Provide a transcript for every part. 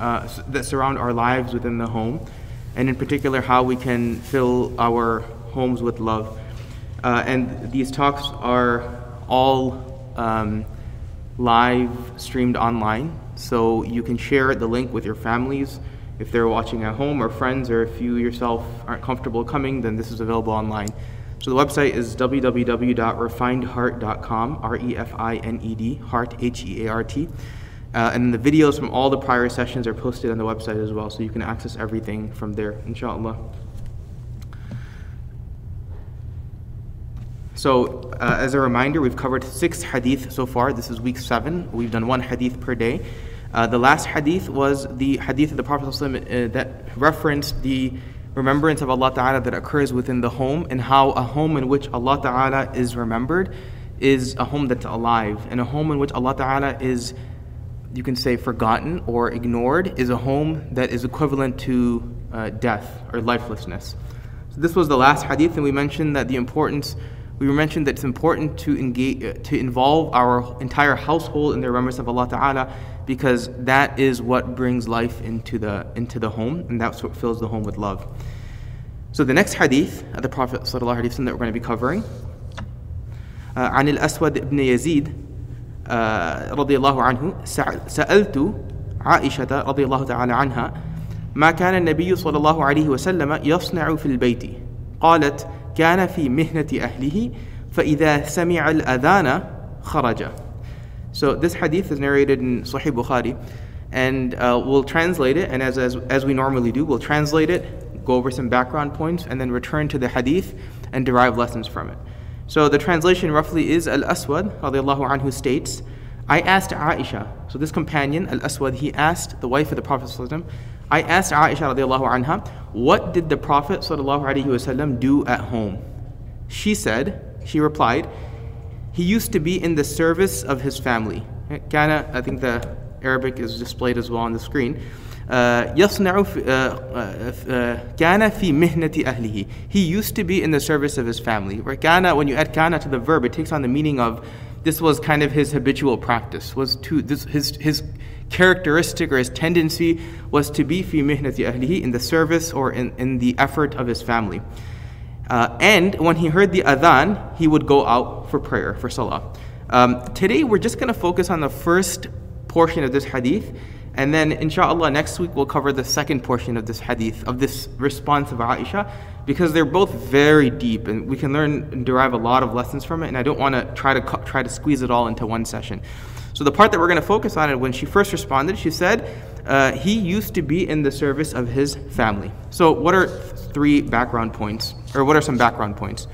uh, that surround our lives within the home, and in particular how we can fill our homes with love. Uh, and these talks are all um, live streamed online, so you can share the link with your families. If they're watching at home or friends, or if you yourself aren't comfortable coming, then this is available online. So the website is www.refinedheart.com, R E F I N E D, heart, H E A R T. Uh, and the videos from all the prior sessions are posted on the website as well, so you can access everything from there, inshallah. So, uh, as a reminder, we've covered six hadith so far. This is week seven. We've done one hadith per day. Uh, the last hadith was the hadith of the Prophet ﷺ, uh, that referenced the remembrance of Allah Ta'ala that occurs within the home and how a home in which Allah Ta'ala is remembered is a home that's alive and a home in which Allah Ta'ala is you can say forgotten or ignored is a home that is equivalent to uh, death or lifelessness. So this was the last hadith and we mentioned that the importance we mentioned that it's important to engage uh, to involve our entire household in the remembrance of Allah Ta'ala because that is what brings life into the into the home and that's what fills the home with love. So the next hadith of the Prophet that we're going to be covering uh, عن الأسود بن يزيد رضي الله عنه سألت عائشة رضي الله تعالى عنها ما كان النبي صلى الله عليه وسلم يصنع في البيت قالت كان في مهنة أهله فإذا سمع الأذان خرج So this hadith is narrated in Sahih Bukhari and uh, we'll translate it and as, as, as we normally do, we'll translate it, go over some background points and then return to the hadith and derive lessons from it. So the translation roughly is Al-Aswad radiallahu anhu states, I asked Aisha, so this companion, Al-Aswad, he asked the wife of the Prophet I asked Aisha radiallahu anha, what did the Prophet ﷺ do at home? She said, she replied, he used to be in the service of his family. Kana, I think the Arabic is displayed as well on the screen. يصنع كان في مهنة أهله. He used to be in the service of his family. Where kana, when you add kana to the verb, it takes on the meaning of this was kind of his habitual practice. Was to this his his characteristic or his tendency was to be fi mihnati ahlihi in the service or in, in the effort of his family. Uh, and when he heard the adhan, he would go out for prayer, for salah. Um, today, we're just going to focus on the first portion of this hadith, and then inshallah next week we'll cover the second portion of this hadith, of this response of Aisha, because they're both very deep, and we can learn and derive a lot of lessons from it, and I don't want to try to try to squeeze it all into one session. So the part that we're going to focus on is when she first responded, she said, uh, he used to be in the service of his family. So what are three background points, or what are some background points?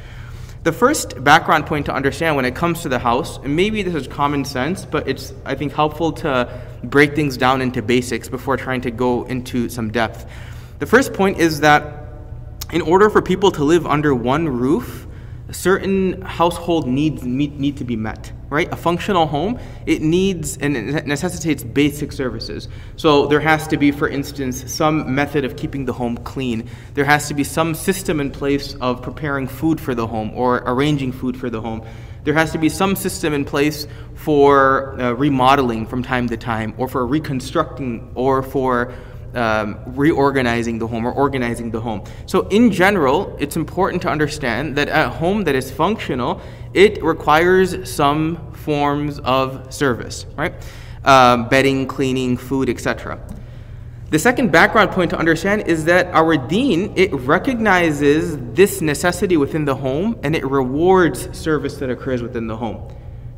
The first background point to understand when it comes to the house, and maybe this is common sense, but it's, I think, helpful to break things down into basics before trying to go into some depth. The first point is that in order for people to live under one roof, certain household needs need, need to be met right? A functional home it needs and it necessitates basic services. So there has to be for instance some method of keeping the home clean. There has to be some system in place of preparing food for the home or arranging food for the home. There has to be some system in place for uh, remodeling from time to time or for reconstructing or for um, reorganizing the home or organizing the home. So, in general, it's important to understand that a home that is functional, it requires some forms of service, right? Um, bedding, cleaning, food, etc. The second background point to understand is that our deen, it recognizes this necessity within the home and it rewards service that occurs within the home.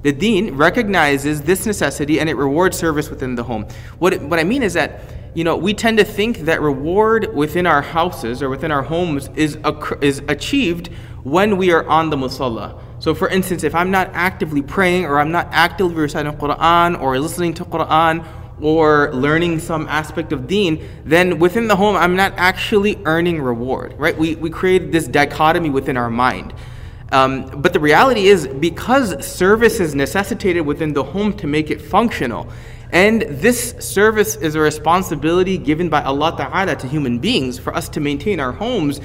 The deen recognizes this necessity and it rewards service within the home. What, it, what I mean is that you know, we tend to think that reward within our houses or within our homes is, is achieved when we are on the musalla. So, for instance, if I'm not actively praying or I'm not actively reciting Quran or listening to Quran or learning some aspect of deen, then within the home, I'm not actually earning reward, right? We, we create this dichotomy within our mind. Um, but the reality is, because service is necessitated within the home to make it functional, and this service is a responsibility given by Allah Ta'ala to human beings for us to maintain our homes.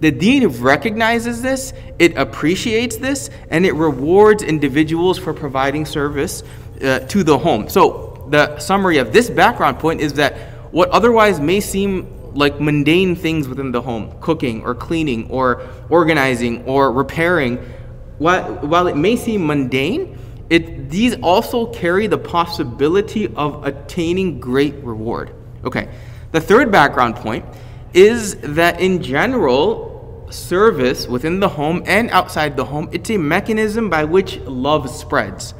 The deen recognizes this, it appreciates this, and it rewards individuals for providing service uh, to the home. So, the summary of this background point is that what otherwise may seem like mundane things within the home, cooking or cleaning or organizing or repairing, while, while it may seem mundane, it, these also carry the possibility of attaining great reward. Okay, the third background point is that in general, service within the home and outside the home, it's a mechanism by which love spreads.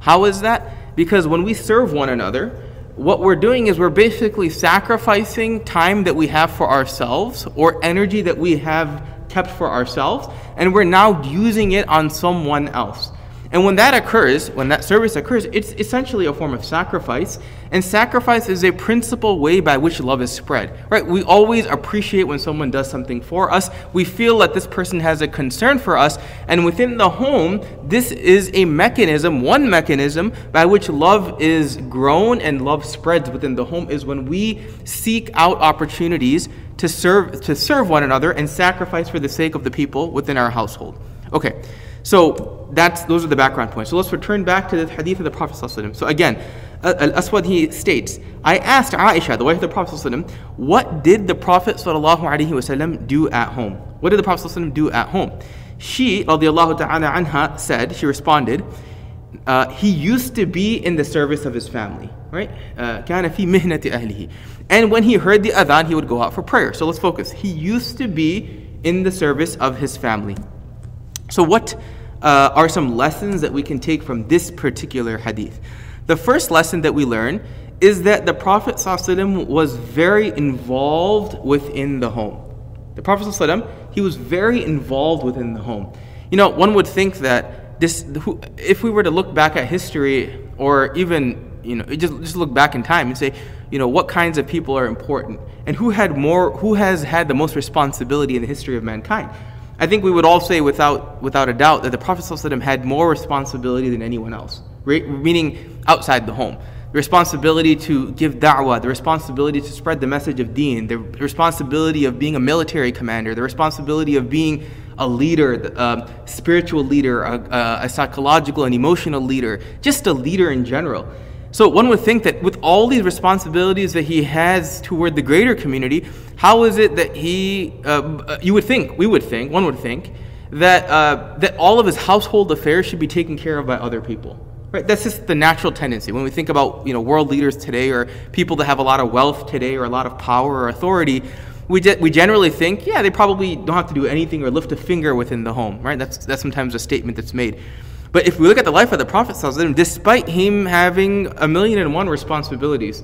How is that? Because when we serve one another, what we're doing is we're basically sacrificing time that we have for ourselves or energy that we have kept for ourselves, and we're now using it on someone else. And when that occurs, when that service occurs, it's essentially a form of sacrifice. And sacrifice is a principal way by which love is spread. Right? We always appreciate when someone does something for us. We feel that this person has a concern for us. And within the home, this is a mechanism, one mechanism by which love is grown and love spreads within the home is when we seek out opportunities to serve to serve one another and sacrifice for the sake of the people within our household. Okay. So that's those are the background points. So let's return back to the hadith of the Prophet So again, Al Aswad he states, I asked Aisha, the wife of the Prophet what did the Prophet do at home? What did the Prophet do at home? She, ta'ala anha, said, she responded, uh, he used to be in the service of his family, right? Uh, and when he heard the adhan, he would go out for prayer. So let's focus. He used to be in the service of his family. So, what uh, are some lessons that we can take from this particular hadith? The first lesson that we learn is that the Prophet ﷺ was very involved within the home. The Prophet ﷺ, he was very involved within the home. You know, one would think that this, if we were to look back at history or even, you know, just, just look back in time and say, you know, what kinds of people are important and who had more, who has had the most responsibility in the history of mankind. I think we would all say without, without a doubt that the Prophet ﷺ had more responsibility than anyone else, meaning outside the home. The responsibility to give da'wah, the responsibility to spread the message of deen, the responsibility of being a military commander, the responsibility of being a leader, a uh, spiritual leader, a, a psychological and emotional leader, just a leader in general. So one would think that with all these responsibilities that he has toward the greater community, how is it that he, uh, you would think, we would think, one would think, that, uh, that all of his household affairs should be taken care of by other people? Right? That's just the natural tendency. When we think about you know, world leaders today or people that have a lot of wealth today or a lot of power or authority, we, we generally think, yeah, they probably don't have to do anything or lift a finger within the home, right? That's, that's sometimes a statement that's made. But if we look at the life of the Prophet, despite him having a million and one responsibilities,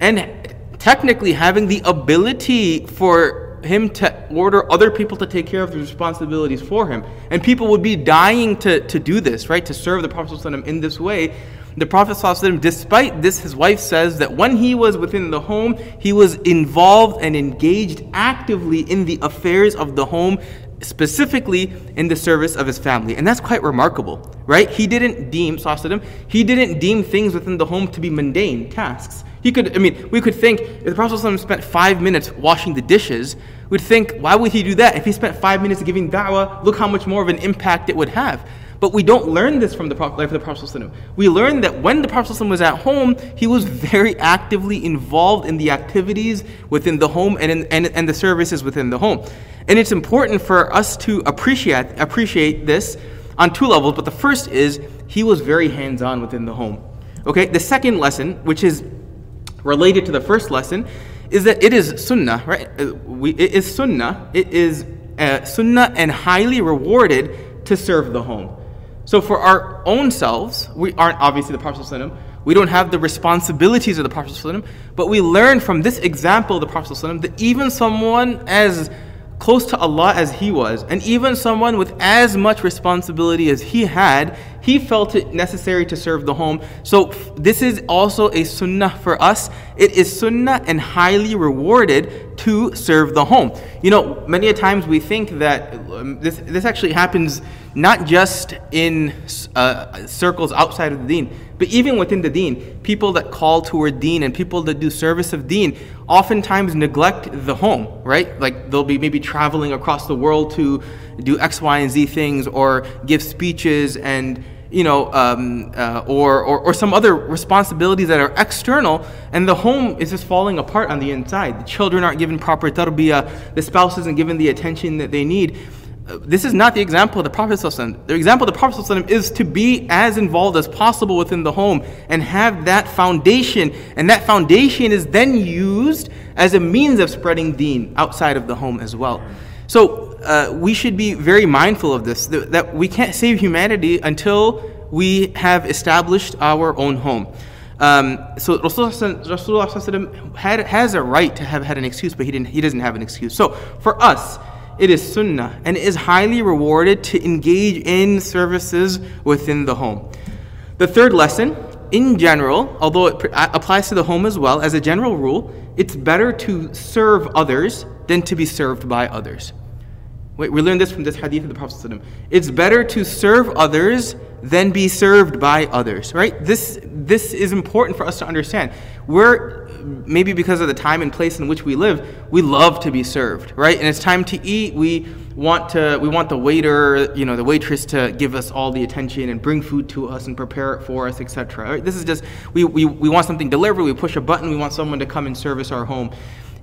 and technically having the ability for him to order other people to take care of the responsibilities for him, and people would be dying to, to do this, right, to serve the Prophet in this way. The Prophet, despite this, his wife says that when he was within the home, he was involved and engaged actively in the affairs of the home, specifically in the service of his family. And that's quite remarkable, right? He didn't deem, he didn't deem things within the home to be mundane tasks. He could, I mean, we could think if the Prophet spent five minutes washing the dishes, we'd think, why would he do that? If he spent five minutes giving da'wah, look how much more of an impact it would have. But we don't learn this from the life of the Prophet. We learn that when the Prophet was at home, he was very actively involved in the activities within the home and, in, and, and the services within the home. And it's important for us to appreciate, appreciate this on two levels, but the first is he was very hands on within the home. Okay, the second lesson, which is related to the first lesson, is that it is sunnah, right? Uh, it is sunnah. It is uh, sunnah and highly rewarded to serve the home. So for our own selves, we aren't obviously the Prophet we don't have the responsibilities of the Prophet but we learn from this example of the Prophet that even someone as close to Allah as he was, and even someone with as much responsibility as he had, he felt it necessary to serve the home. So this is also a sunnah for us. It is sunnah and highly rewarded to serve the home. You know, many a times we think that um, this, this actually happens not just in uh, circles outside of the deen, but even within the deen. People that call toward deen and people that do service of deen oftentimes neglect the home, right? Like they'll be maybe traveling across the world to do X, Y, and Z things or give speeches and you know, um, uh, or, or, or some other responsibilities that are external, and the home is just falling apart on the inside. The children aren't given proper tarbiyah, the spouse isn't given the attention that they need. Uh, this is not the example of the Prophet. The example of the Prophet is to be as involved as possible within the home and have that foundation, and that foundation is then used as a means of spreading deen outside of the home as well. So uh, we should be very mindful of this that, that, we can't save humanity until we have established our own home. Um, so Rasulullah, had, has a right to have had an excuse, but he, didn't, he doesn't have an excuse. So for us, it is sunnah and it is highly rewarded to engage in services within the home. The third lesson, in general, although it applies to the home as well, as a general rule, it's better to serve others than to be served by others. Wait, we learn this from this hadith of the Prophet. It's better to serve others than be served by others, right? This, this is important for us to understand. We're, maybe because of the time and place in which we live, we love to be served, right? And it's time to eat, we want to we want the waiter, you know, the waitress to give us all the attention and bring food to us and prepare it for us, etc. Right? This is just we, we, we want something delivered, we push a button, we want someone to come and service our home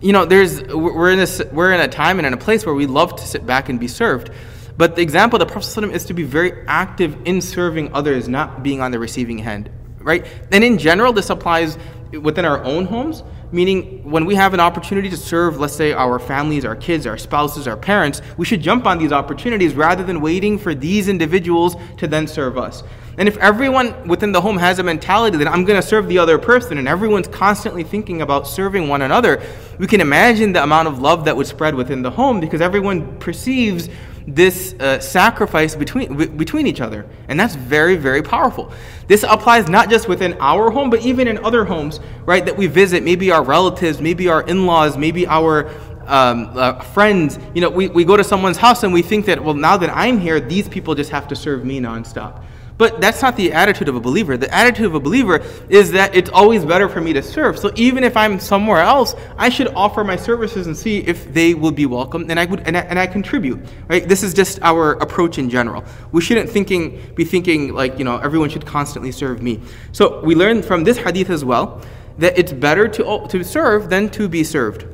you know, there's we're in this we're in a time and in a place where we love to sit back and be served. But the example of the Prophet is to be very active in serving others, not being on the receiving end, right? And in general, this applies within our own homes, meaning when we have an opportunity to serve, let's say, our families, our kids, our spouses, our parents, we should jump on these opportunities rather than waiting for these individuals to then serve us. And if everyone within the home has a mentality that I'm going to serve the other person and everyone's constantly thinking about serving one another, we can imagine the amount of love that would spread within the home because everyone perceives this uh, sacrifice between, w- between each other. And that's very, very powerful. This applies not just within our home, but even in other homes, right, that we visit, maybe our relatives, maybe our in laws, maybe our um, uh, friends. You know, we, we go to someone's house and we think that, well, now that I'm here, these people just have to serve me nonstop. But that's not the attitude of a believer. The attitude of a believer is that it's always better for me to serve. So even if I'm somewhere else, I should offer my services and see if they will be welcome, and I would and I, and I contribute. Right? This is just our approach in general. We shouldn't thinking be thinking like you know everyone should constantly serve me. So we learn from this hadith as well that it's better to to serve than to be served.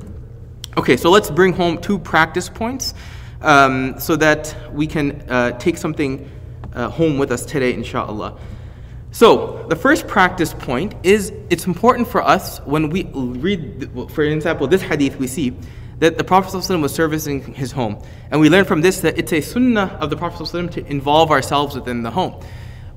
Okay, so let's bring home two practice points um, so that we can uh, take something uh, home with us today, inshallah. So, the first practice point is it's important for us when we read, for example, this hadith, we see that the Prophet ﷺ was servicing his home. And we learn from this that it's a sunnah of the Prophet ﷺ to involve ourselves within the home.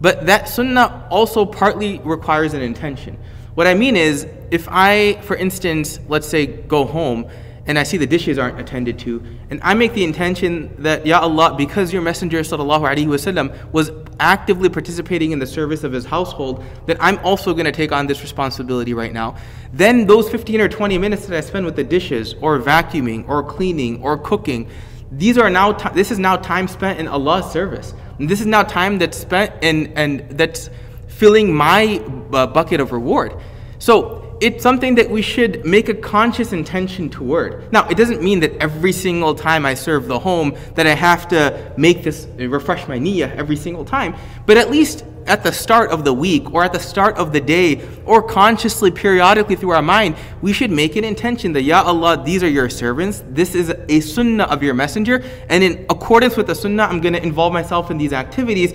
But that sunnah also partly requires an intention. What I mean is, if I, for instance, let's say, go home and I see the dishes aren't attended to, and I make the intention that, Ya Allah, because your Messenger وسلم, was actively participating in the service of his household, that I'm also going to take on this responsibility right now. Then those 15 or 20 minutes that I spend with the dishes, or vacuuming, or cleaning, or cooking, these are now t- this is now time spent in Allah's service. And this is now time that's spent in and that's filling my uh, bucket of reward. So it's something that we should make a conscious intention toward. Now, it doesn't mean that every single time I serve the home that I have to make this uh, refresh my niyyah every single time, but at least at the start of the week or at the start of the day or consciously periodically through our mind, we should make an intention that Ya Allah, these are your servants. This is a sunnah of your messenger, and in accordance with the sunnah, I'm going to involve myself in these activities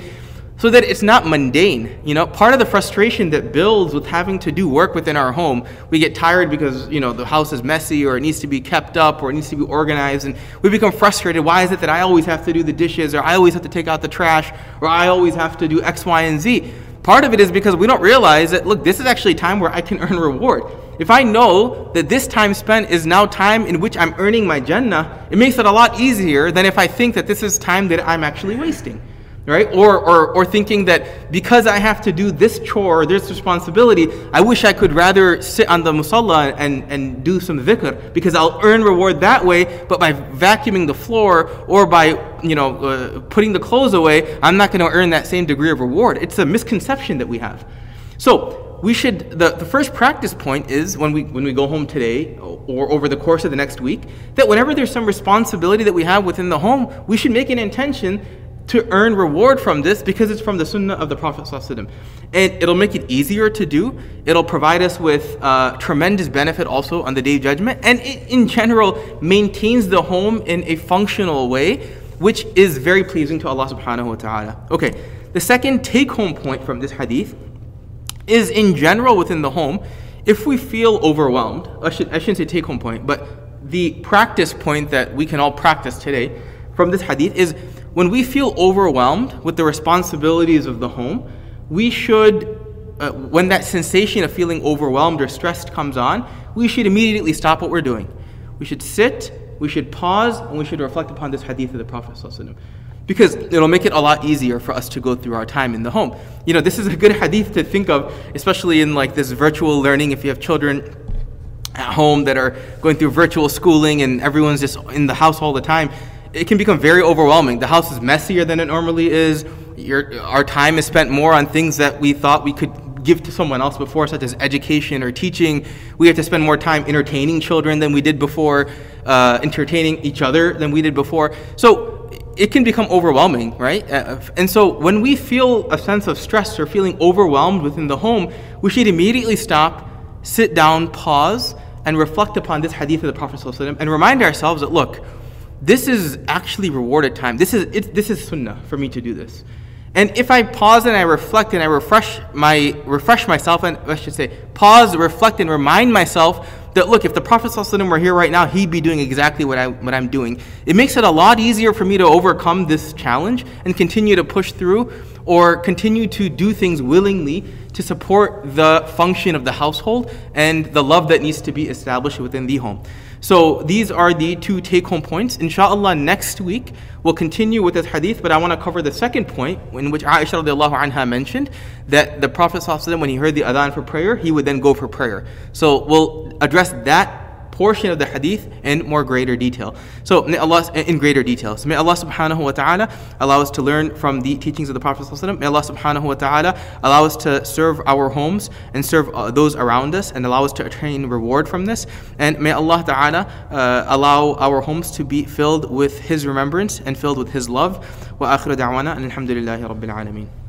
so that it's not mundane. You know, part of the frustration that builds with having to do work within our home, we get tired because, you know, the house is messy or it needs to be kept up or it needs to be organized and we become frustrated. Why is it that I always have to do the dishes or I always have to take out the trash or I always have to do X, Y, and Z? Part of it is because we don't realize that, look, this is actually time where I can earn reward. If I know that this time spent is now time in which I'm earning my Jannah, it makes it a lot easier than if I think that this is time that I'm actually wasting. Right? Or, or, or thinking that because I have to do this chore or this responsibility, I wish I could rather sit on the musalla and, and do some dhikr because I'll earn reward that way, but by vacuuming the floor or by you know, uh, putting the clothes away, I'm not going to earn that same degree of reward. It's a misconception that we have. So we should the, the first practice point is when we when we go home today or over the course of the next week that whenever there's some responsibility that we have within the home, we should make an intention to earn reward from this because it's from the sunnah of the Prophet. And it'll make it easier to do. It'll provide us with uh, tremendous benefit also on the day of judgment. And it, in general, maintains the home in a functional way, which is very pleasing to Allah subhanahu wa ta'ala. Okay, the second take home point from this hadith is in general within the home, if we feel overwhelmed, I, should, I shouldn't say take home point, but the practice point that we can all practice today from this hadith is when we feel overwhelmed with the responsibilities of the home, we should, uh, when that sensation of feeling overwhelmed or stressed comes on, we should immediately stop what we're doing. We should sit, we should pause, and we should reflect upon this hadith of the Prophet. Because it'll make it a lot easier for us to go through our time in the home. You know, this is a good hadith to think of, especially in like this virtual learning, if you have children at home that are going through virtual schooling and everyone's just in the house all the time it can become very overwhelming. The house is messier than it normally is. Your, our time is spent more on things that we thought we could give to someone else before, such as education or teaching. We have to spend more time entertaining children than we did before, uh, entertaining each other than we did before. So it can become overwhelming, right? Uh, and so when we feel a sense of stress or feeling overwhelmed within the home, we should immediately stop, sit down, pause, and reflect upon this hadith of the Prophet and remind ourselves that, look, this is actually rewarded time. This is, it, this is sunnah for me to do this. And if I pause and I reflect and I refresh my refresh myself and I should say pause, reflect and remind myself that look, if the Prophet ﷺ were here right now, he'd be doing exactly what I what I'm doing. It makes it a lot easier for me to overcome this challenge and continue to push through or continue to do things willingly to support the function of the household and the love that needs to be established within the home. So these are the two take home points. Inshallah, next week we'll continue with this hadith, but I want to cover the second point in which Aisha anha mentioned that the Prophet when he heard the adhan for prayer, he would then go for prayer. So we'll address that portion of the hadith in more greater detail. So may Allah in greater detail. So may Allah subhanahu wa ta'ala allow us to learn from the teachings of the Prophet. May Allah subhanahu wa ta'ala allow us to serve our homes and serve uh, those around us and allow us to attain reward from this. And may Allah ta'ala uh, allow our homes to be filled with His remembrance and filled with His love. Wa akhiru da'wana and alhamdulillahi rabbil alameen.